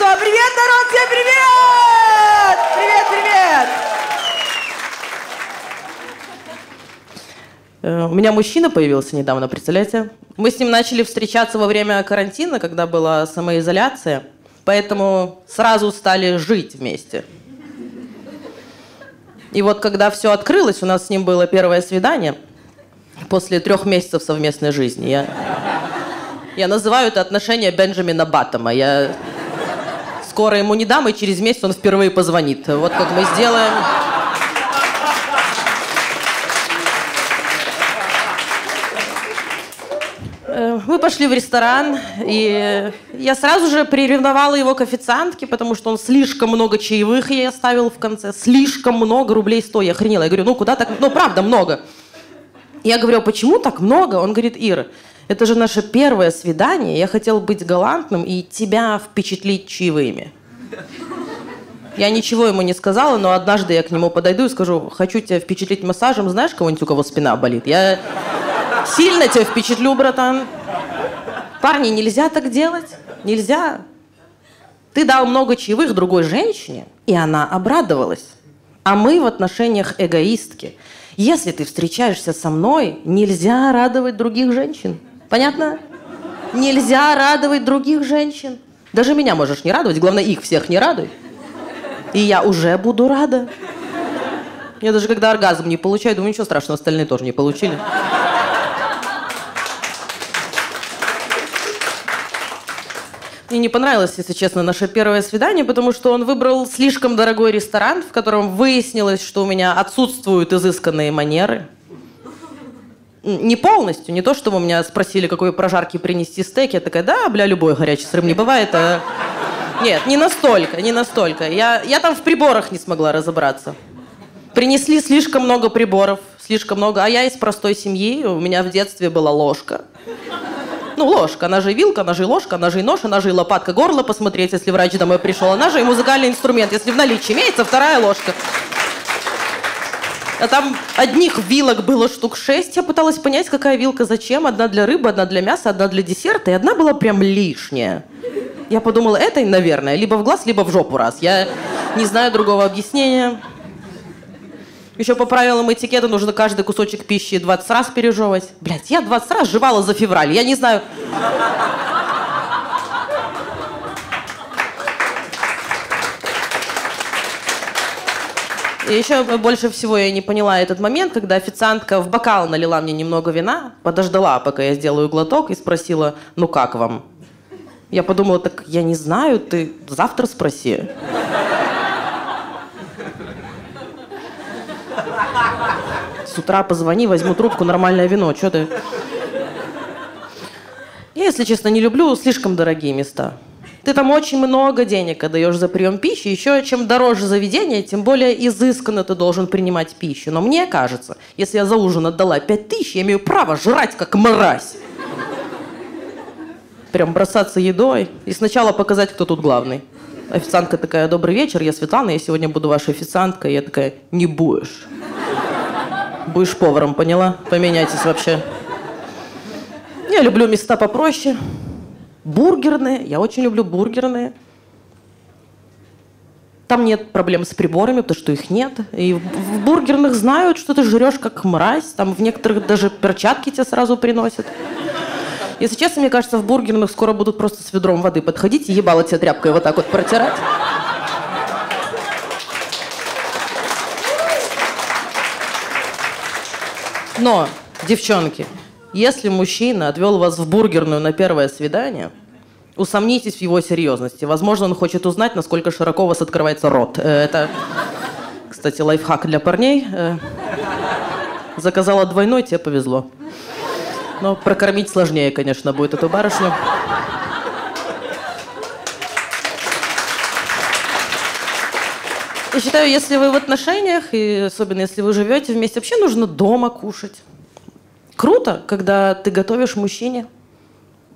что? Привет, народ, всем привет! Привет, привет! Э, У меня мужчина появился недавно, представляете? Мы с ним начали встречаться во время карантина, когда была самоизоляция, поэтому сразу стали жить вместе. И вот когда все открылось, у нас с ним было первое свидание после трех месяцев совместной жизни. Я, я называю это отношение Бенджамина Баттома. Я скоро ему не дам, и через месяц он впервые позвонит. Вот как мы сделаем. Э, Мы пошли в ресторан, и я сразу же приревновала его к официантке, потому что он слишком много чаевых ей оставил в конце. Слишком много, рублей 100. Я охренела. Я говорю, ну куда так? Ну правда, много. Я говорю, а почему так много? Он говорит, Ира, это же наше первое свидание. Я хотел быть галантным и тебя впечатлить чаевыми. Я ничего ему не сказала, но однажды я к нему подойду и скажу, хочу тебя впечатлить массажем. Знаешь кого-нибудь, у кого спина болит? Я сильно тебя впечатлю, братан. Парни, нельзя так делать. Нельзя. Ты дал много чаевых другой женщине, и она обрадовалась. А мы в отношениях эгоистки. Если ты встречаешься со мной, нельзя радовать других женщин. Понятно? Нельзя радовать других женщин. Даже меня можешь не радовать, главное, их всех не радуй. И я уже буду рада. Я даже когда оргазм не получаю, думаю, ничего страшного, остальные тоже не получили. Мне не понравилось, если честно, наше первое свидание, потому что он выбрал слишком дорогой ресторан, в котором выяснилось, что у меня отсутствуют изысканные манеры. Не полностью, не то, чтобы у меня спросили, какой прожарки принести стейк. Я такая, да, бля, любой горячий сырым не бывает. а». Нет, не настолько, не настолько. Я, я там в приборах не смогла разобраться. Принесли слишком много приборов, слишком много. А я из простой семьи, у меня в детстве была ложка. Ну, ложка, она же и вилка, она же и ложка, она же и нож, она же и лопатка горло посмотреть, если врач домой пришел. Она же и музыкальный инструмент, если в наличии имеется вторая ложка. А там одних вилок было штук шесть. Я пыталась понять, какая вилка зачем. Одна для рыбы, одна для мяса, одна для десерта. И одна была прям лишняя. Я подумала, это, наверное, либо в глаз, либо в жопу раз. Я не знаю другого объяснения. Еще по правилам этикета нужно каждый кусочек пищи 20 раз пережевывать. Блять, я 20 раз жевала за февраль. Я не знаю. И еще больше всего я не поняла этот момент, когда официантка в бокал налила мне немного вина, подождала, пока я сделаю глоток, и спросила, ну как вам? Я подумала, так я не знаю, ты завтра спроси. С утра позвони, возьму трубку, нормальное вино, что ты? Я, если честно, не люблю слишком дорогие места. Ты там очень много денег отдаешь за прием пищи. Еще чем дороже заведение, тем более изысканно ты должен принимать пищу. Но мне кажется, если я за ужин отдала 5 тысяч, я имею право жрать как мразь. Прям бросаться едой и сначала показать, кто тут главный. Официантка такая, добрый вечер, я Светлана, я сегодня буду вашей официанткой. Я такая, не будешь. Будешь поваром, поняла? Поменяйтесь вообще. Я люблю места попроще. Бургерные. Я очень люблю бургерные. Там нет проблем с приборами, потому что их нет. И в бургерных знают, что ты жрешь как мразь. Там в некоторых даже перчатки тебе сразу приносят. Если честно, мне кажется, в бургерных скоро будут просто с ведром воды подходить и ебало тебе тряпкой вот так вот протирать. Но, девчонки, если мужчина отвел вас в бургерную на первое свидание, усомнитесь в его серьезности. Возможно, он хочет узнать, насколько широко у вас открывается рот. Э, Это, кстати, лайфхак для парней. Э, Заказала двойной, тебе повезло. Но прокормить сложнее, конечно, будет эту барышню. Я считаю, если вы в отношениях, и особенно если вы живете вместе, вообще нужно дома кушать. Круто, когда ты готовишь мужчине.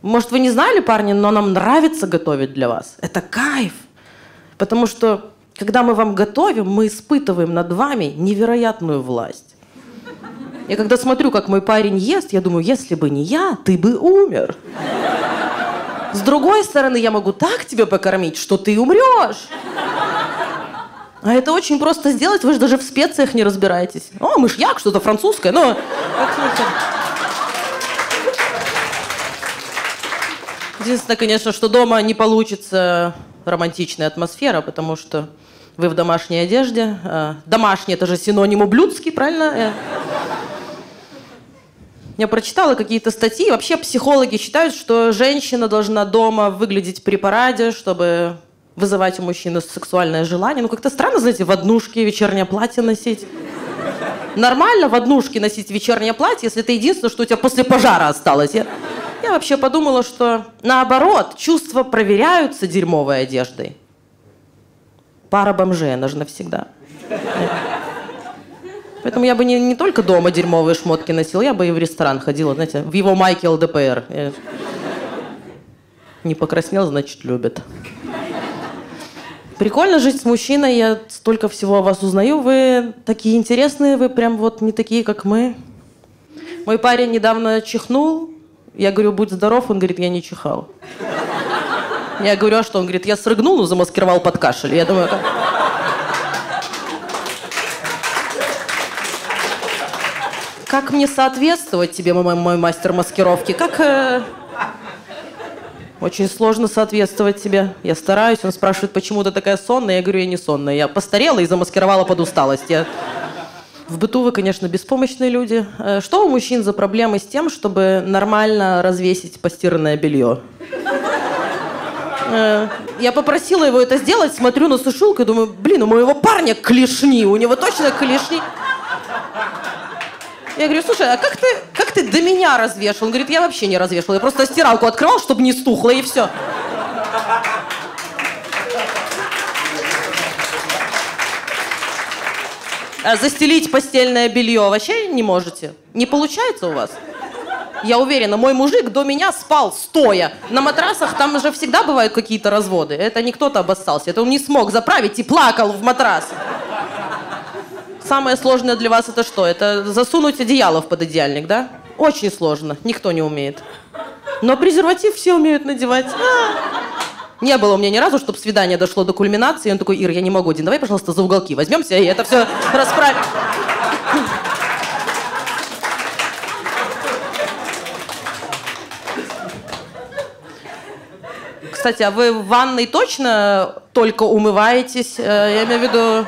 Может, вы не знали, парни, но нам нравится готовить для вас. Это кайф. Потому что, когда мы вам готовим, мы испытываем над вами невероятную власть. Я когда смотрю, как мой парень ест, я думаю, если бы не я, ты бы умер. С другой стороны, я могу так тебя покормить, что ты умрешь. А это очень просто сделать, вы же даже в специях не разбираетесь. О, мышьяк, что-то французское, но... Единственное, конечно, что дома не получится романтичная атмосфера, потому что вы в домашней одежде. А, домашний – это же синоним ублюдский, правильно? Э. Я прочитала какие-то статьи. Вообще психологи считают, что женщина должна дома выглядеть при параде, чтобы вызывать у мужчины сексуальное желание. Ну, как-то странно, знаете, в однушке вечернее платье носить. Нормально в однушке носить вечернее платье, если это единственное, что у тебя после пожара осталось. Я, я вообще подумала, что наоборот, чувства проверяются дерьмовой одеждой. Пара бомжей, она же навсегда. Поэтому я бы не, не только дома дерьмовые шмотки носила, я бы и в ресторан ходила, знаете, в его майке ЛДПР. Не покраснел, значит, любит. Прикольно жить с мужчиной, я столько всего о вас узнаю. Вы такие интересные, вы прям вот не такие, как мы. Мой парень недавно чихнул. Я говорю, будь здоров. Он говорит, я не чихал. Я говорю, а что? Он говорит, я срыгнул, но замаскировал под кашель. Я думаю, как... Как мне соответствовать тебе, мой, мой мастер маскировки? Как... Э... Очень сложно соответствовать тебе. Я стараюсь. Он спрашивает, почему ты такая сонная. Я говорю, я не сонная. Я постарела и замаскировала под усталость. Я... В быту вы, конечно, беспомощные люди. Э, что у мужчин за проблемы с тем, чтобы нормально развесить постиранное белье? Э, я попросила его это сделать, смотрю на сушилку и думаю, блин, у моего парня клешни, у него точно клешни. Я говорю, слушай, а как ты, как ты до меня развешивал? Он говорит, я вообще не развешивал, я просто стиралку открывал, чтобы не стухло, и все. А застелить постельное белье вообще не можете? Не получается у вас? Я уверена, мой мужик до меня спал стоя. На матрасах там уже всегда бывают какие-то разводы. Это не кто-то обоссался. Это он не смог заправить и плакал в матрас. Самое сложное для вас это что? Это засунуть одеяло в пододеяльник, да? Очень сложно. Никто не умеет. Но презерватив все умеют надевать. А. Не было у меня ни разу, чтобы свидание дошло до кульминации. И он такой, Ир, я не могу один, давай, пожалуйста, за уголки возьмемся и это все расправим. Кстати, а вы в ванной точно только умываетесь? Э, я имею в виду,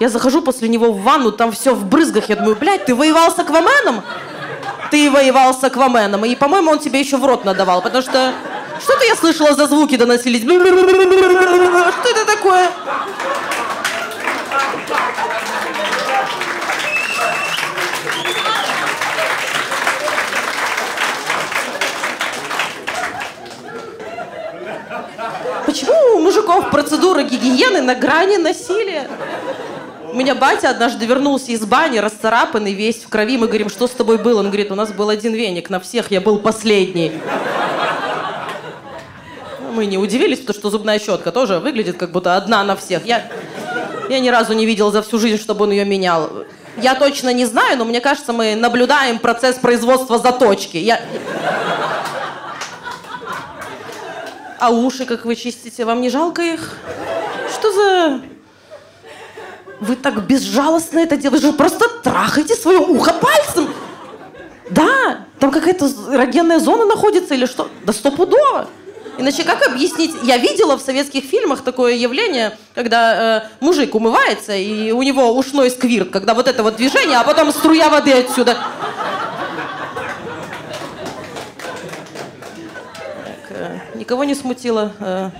я захожу после него в ванну, там все в брызгах. Я думаю, блядь, ты воевал с Акваменом? Ты воевал с Акваменом. И, по-моему, он тебе еще в рот надавал, потому что... Что-то я слышала за звуки доносились. Что это такое? Почему у мужиков процедура гигиены на грани насилия? У меня батя однажды вернулся из бани, расцарапанный, весь в крови. Мы говорим, что с тобой было? Он говорит, у нас был один веник на всех, я был последний. Мы не удивились, потому что зубная щетка тоже выглядит как будто одна на всех. Я, я ни разу не видел за всю жизнь, чтобы он ее менял. Я точно не знаю, но мне кажется, мы наблюдаем процесс производства заточки. Я... А уши, как вы чистите, вам не жалко их? Что за... Вы так безжалостно это делаете. Вы же просто трахаете свое ухо пальцем. Да, там какая-то эрогенная зона находится или что? Да стопудово. Иначе как объяснить? Я видела в советских фильмах такое явление, когда э, мужик умывается, и у него ушной сквирт, когда вот это вот движение, а потом струя воды отсюда. Так, э, никого не смутило э,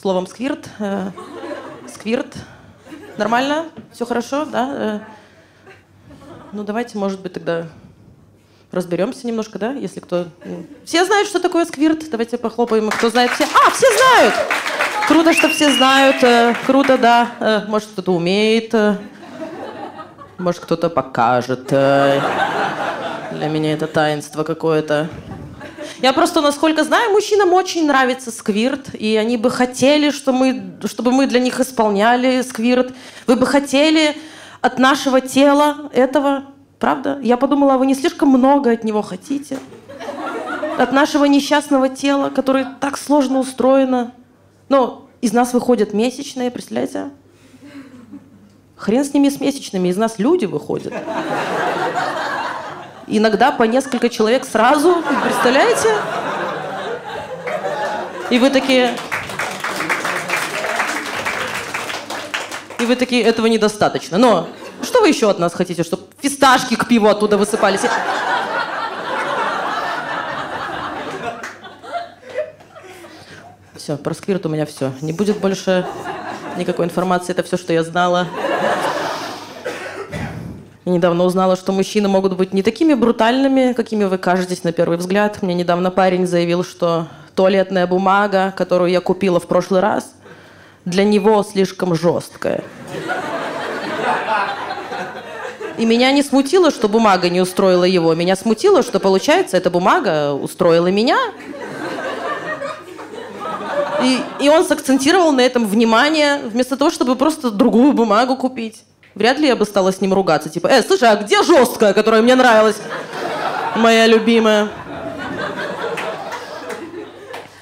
словом сквирт. Э, сквирт. Нормально? Все хорошо, да? Э, ну, давайте, может быть, тогда разберемся немножко, да? Если кто... Все знают, что такое сквирт? Давайте похлопаем. Кто знает? Все? А, все знают! Круто, что все знают. Э, круто, да. Э, может, кто-то умеет. Может, кто-то покажет. Для меня это таинство какое-то. Я просто, насколько знаю, мужчинам очень нравится сквирт, и они бы хотели, что мы, чтобы мы для них исполняли сквирт. Вы бы хотели от нашего тела этого, правда? Я подумала, вы не слишком много от него хотите. от нашего несчастного тела, которое так сложно устроено. Но из нас выходят месячные, представляете? Хрен с ними с месячными, из нас люди выходят. Иногда по несколько человек сразу, представляете? И вы такие... И вы такие, этого недостаточно. Но что вы еще от нас хотите? Чтобы фисташки к пиву оттуда высыпались? Все, про сквирт у меня все. Не будет больше никакой информации. Это все, что я знала. Я недавно узнала, что мужчины могут быть не такими брутальными, какими вы кажетесь на первый взгляд. Мне недавно парень заявил, что туалетная бумага, которую я купила в прошлый раз, для него слишком жесткая. И меня не смутило, что бумага не устроила его. Меня смутило, что, получается, эта бумага устроила меня. И, и он сакцентировал на этом внимание, вместо того, чтобы просто другую бумагу купить. Вряд ли я бы стала с ним ругаться. Типа, э, слушай, а где жесткая, которая мне нравилась? Моя любимая.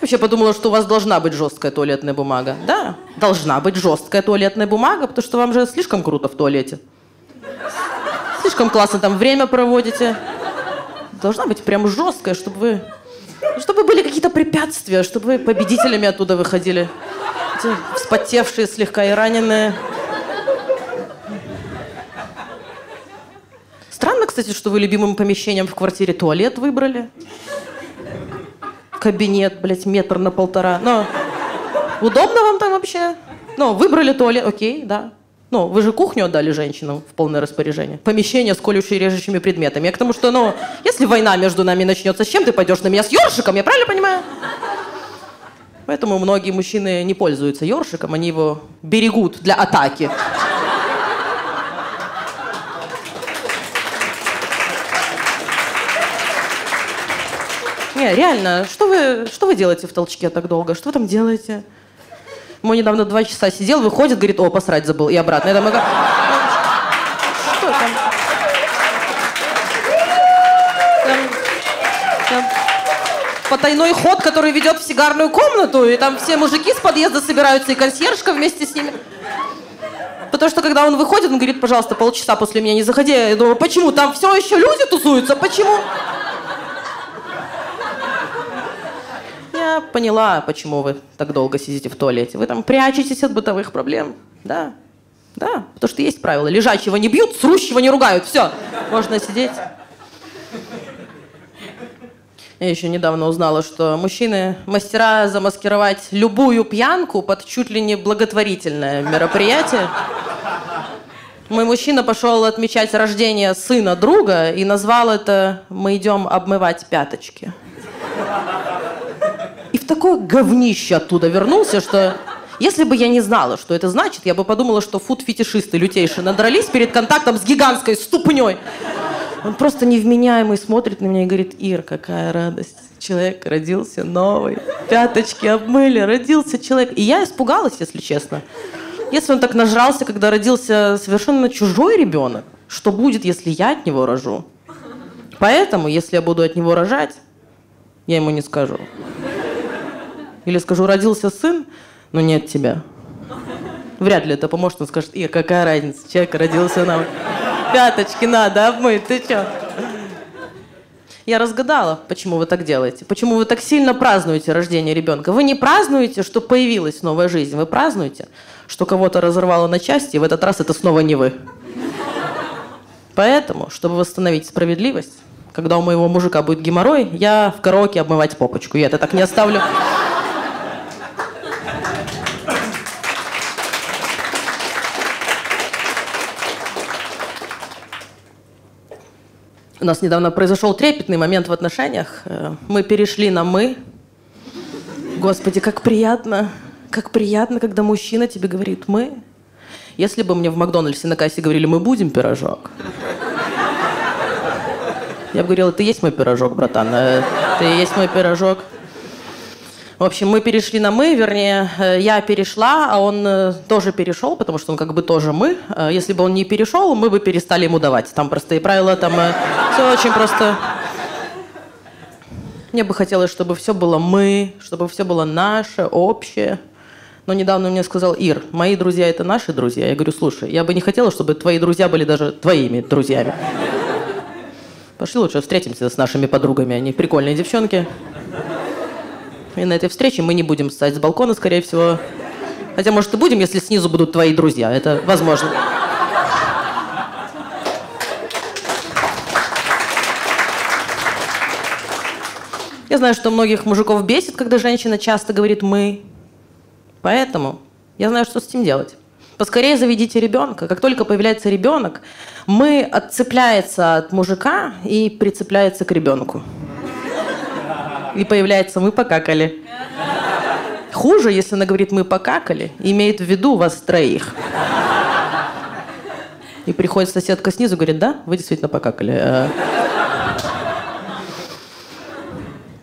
Вообще подумала, что у вас должна быть жесткая туалетная бумага. Да, должна быть жесткая туалетная бумага, потому что вам же слишком круто в туалете. Слишком классно там время проводите. Должна быть прям жесткая, чтобы вы... Чтобы были какие-то препятствия, чтобы вы победителями оттуда выходили. Эти вспотевшие, слегка и раненые. Странно, кстати, что вы любимым помещением в квартире туалет выбрали кабинет, блядь, метр на полтора. Но удобно вам там вообще? Ну, выбрали туалет, окей, да. Ну, вы же кухню отдали женщинам в полное распоряжение. Помещение с колющими режущими предметами. Я к тому, что, ну, если война между нами начнется, с чем ты пойдешь на меня? С ёршиком, я правильно понимаю? Поэтому многие мужчины не пользуются ёршиком, они его берегут для атаки. Не, реально, что вы, что вы делаете в толчке так долго? Что вы там делаете? Мой недавно два часа сидел, выходит, говорит, о, посрать забыл, и обратно. Я думаю, что там? Там, там потайной ход, который ведет в сигарную комнату, и там все мужики с подъезда собираются, и консьержка вместе с ними. Потому что когда он выходит, он говорит, пожалуйста, полчаса после меня не заходи. Я думаю, почему? Там все еще люди тусуются, почему? Поняла, почему вы так долго сидите в туалете. Вы там прячетесь от бытовых проблем. Да, да, потому что есть правила. Лежачего не бьют, срущего не ругают. Все, можно сидеть. Я еще недавно узнала, что мужчины мастера замаскировать любую пьянку под чуть ли не благотворительное мероприятие. Мой мужчина пошел отмечать рождение сына друга и назвал это «Мы идем обмывать пяточки» в такое говнище оттуда вернулся, что если бы я не знала, что это значит, я бы подумала, что фуд-фетишисты лютейшие надрались перед контактом с гигантской ступней. Он просто невменяемый смотрит на меня и говорит, Ир, какая радость. Человек родился новый, пяточки обмыли, родился человек. И я испугалась, если честно. Если он так нажрался, когда родился совершенно чужой ребенок, что будет, если я от него рожу? Поэтому, если я буду от него рожать, я ему не скажу. Или скажу, родился сын, но нет тебя. Вряд ли это поможет. Он скажет, и какая разница, человек родился нам. Пяточки надо обмыть, ты чё? Я разгадала, почему вы так делаете. Почему вы так сильно празднуете рождение ребенка. Вы не празднуете, что появилась новая жизнь. Вы празднуете, что кого-то разорвало на части, и в этот раз это снова не вы. Поэтому, чтобы восстановить справедливость, когда у моего мужика будет геморрой, я в караоке обмывать попочку. Я это так не оставлю. У нас недавно произошел трепетный момент в отношениях. Э, мы перешли на «мы». Господи, как приятно. Как приятно, когда мужчина тебе говорит «мы». Если бы мне в Макдональдсе на кассе говорили «мы будем пирожок», я бы говорила, ты есть мой пирожок, братан, э, ты есть мой пирожок. В общем, мы перешли на «мы», вернее, э, я перешла, а он э, тоже перешел, потому что он как бы тоже «мы». Э, если бы он не перешел, мы бы перестали ему давать. Там простые правила, там все очень просто. Мне бы хотелось, чтобы все было мы, чтобы все было наше, общее. Но недавно мне сказал Ир, мои друзья это наши друзья. Я говорю, слушай, я бы не хотела, чтобы твои друзья были даже твоими друзьями. Пошли лучше встретимся с нашими подругами, они прикольные девчонки. И на этой встрече мы не будем ссать с балкона, скорее всего. Хотя, может, и будем, если снизу будут твои друзья. Это возможно. Я знаю, что многих мужиков бесит, когда женщина часто говорит «мы». Поэтому я знаю, что с этим делать. Поскорее заведите ребенка. Как только появляется ребенок, мы отцепляется от мужика и прицепляется к ребенку. И появляется «мы покакали». Хуже, если она говорит «мы покакали», имеет в виду вас троих. И приходит соседка снизу, говорит, да, вы действительно покакали. Э,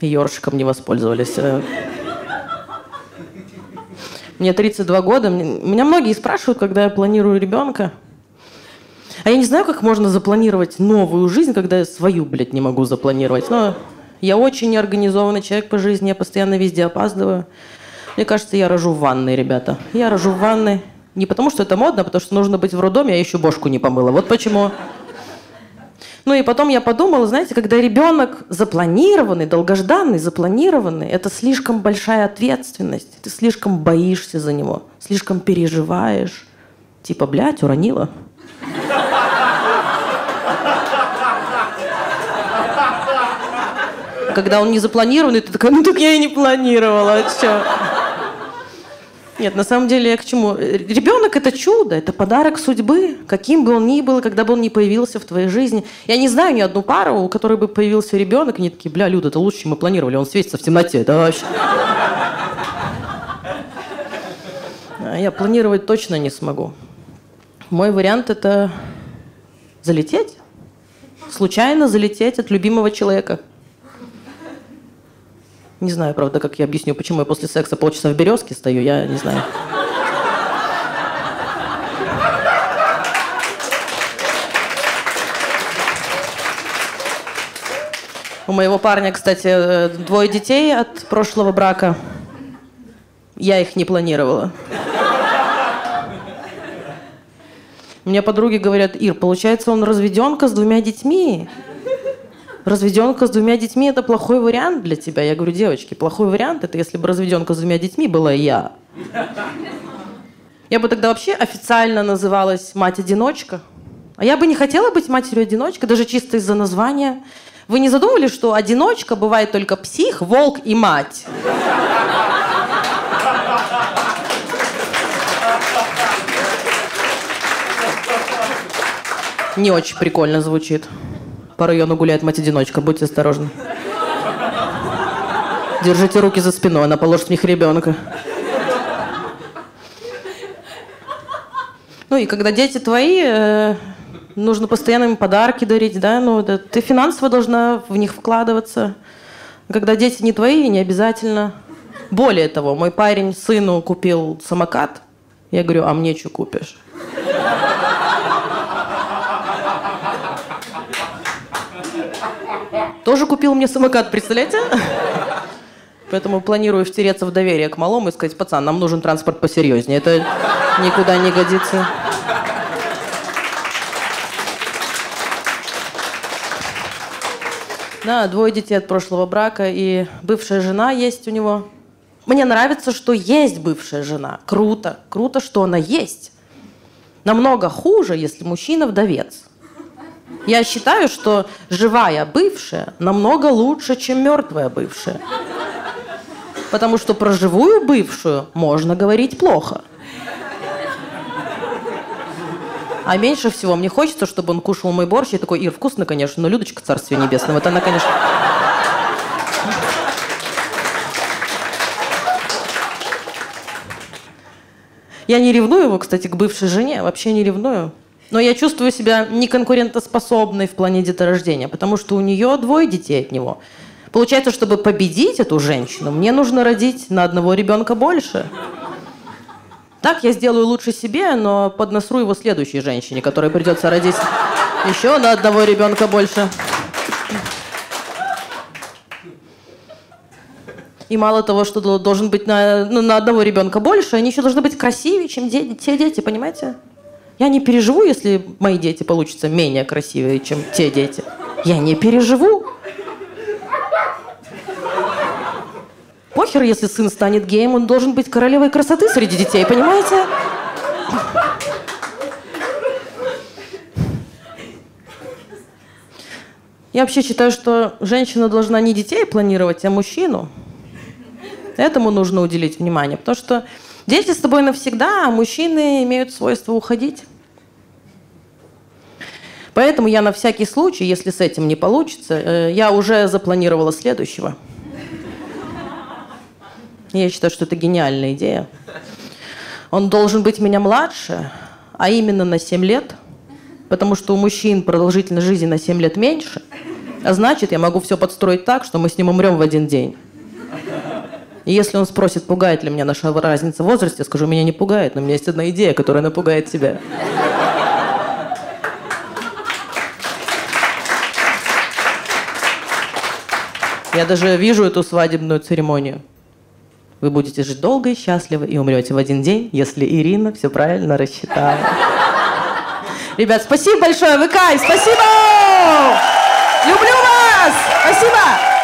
Ёршиком не воспользовались. Э. Мне 32 года. Меня многие спрашивают, когда я планирую ребенка. А я не знаю, как можно запланировать новую жизнь, когда я свою, блядь, не могу запланировать. Но я очень неорганизованный человек по жизни, я постоянно везде опаздываю. Мне кажется, я рожу в ванной, ребята. Я рожу в ванной. Не потому, что это модно, а потому что нужно быть в роддоме, я еще бошку не помыла. Вот почему. Ну и потом я подумала, знаете, когда ребенок запланированный, долгожданный, запланированный, это слишком большая ответственность. Ты слишком боишься за него, слишком переживаешь. Типа, блядь, уронила. Когда он не запланированный, ты такая, ну так я и не планировала, а что? Нет, на самом деле я к чему? Ребенок это чудо, это подарок судьбы, каким бы он ни был, когда бы он ни появился в твоей жизни. Я не знаю ни одну пару, у которой бы появился ребенок, и они такие, бля, Люда, это лучше, чем мы планировали, он светится в темноте, это вообще... А я планировать точно не смогу. Мой вариант это залететь, случайно залететь от любимого человека. Не знаю, правда, как я объясню, почему я после секса полчаса в березке стою, я не знаю. У моего парня, кстати, двое детей от прошлого брака. Я их не планировала. Мне подруги говорят, Ир, получается, он разведенка с двумя детьми разведенка с двумя детьми – это плохой вариант для тебя. Я говорю, девочки, плохой вариант – это если бы разведенка с двумя детьми была я. Я бы тогда вообще официально называлась мать-одиночка. А я бы не хотела быть матерью-одиночкой, даже чисто из-за названия. Вы не задумывали, что одиночка бывает только псих, волк и мать? Не очень прикольно звучит. По району гуляет мать-одиночка, будьте осторожны. Держите руки за спиной, она положит в них ребенка. Ну и когда дети твои, э, нужно постоянно им подарки дарить, да, ну да, ты финансово должна в них вкладываться. Когда дети не твои, не обязательно. Более того, мой парень сыну купил самокат. Я говорю, а мне что купишь? Тоже купил мне самокат, представляете? Поэтому планирую втереться в доверие к малому и сказать, пацан, нам нужен транспорт посерьезнее. Это никуда не годится. Да, двое детей от прошлого брака, и бывшая жена есть у него. Мне нравится, что есть бывшая жена. Круто. Круто, что она есть. Намного хуже, если мужчина вдовец. Я считаю, что живая бывшая намного лучше, чем мертвая бывшая. Потому что про живую бывшую можно говорить плохо. А меньше всего мне хочется, чтобы он кушал мой борщ и такой, Ир, вкусно, конечно, но Людочка, царствие небесное, вот она, конечно... Я не ревную его, кстати, к бывшей жене, вообще не ревную. Но я чувствую себя неконкурентоспособной в плане деторождения, потому что у нее двое детей от него. Получается, чтобы победить эту женщину, мне нужно родить на одного ребенка больше. Так я сделаю лучше себе, но поднасру его следующей женщине, которой придется родить еще на одного ребенка больше. И мало того, что должен быть на, ну, на одного ребенка больше, они еще должны быть красивее, чем те дети, понимаете? Я не переживу, если мои дети получатся менее красивые, чем те дети. Я не переживу. Похер, если сын станет геем, он должен быть королевой красоты среди детей, понимаете? Я вообще считаю, что женщина должна не детей планировать, а мужчину. Этому нужно уделить внимание, потому что дети с тобой навсегда, а мужчины имеют свойство уходить. Поэтому я на всякий случай, если с этим не получится, э, я уже запланировала следующего. Я считаю, что это гениальная идея. Он должен быть меня младше, а именно на 7 лет – потому что у мужчин продолжительность жизни на 7 лет меньше, а значит, я могу все подстроить так, что мы с ним умрем в один день. И если он спросит, пугает ли меня наша разница в возрасте, скажу, меня не пугает, но у меня есть одна идея, которая напугает тебя. Я даже вижу эту свадебную церемонию. Вы будете жить долго и счастливо и умрете в один день, если Ирина все правильно рассчитала. Ребят, спасибо большое, ВК, спасибо! Люблю вас! Спасибо!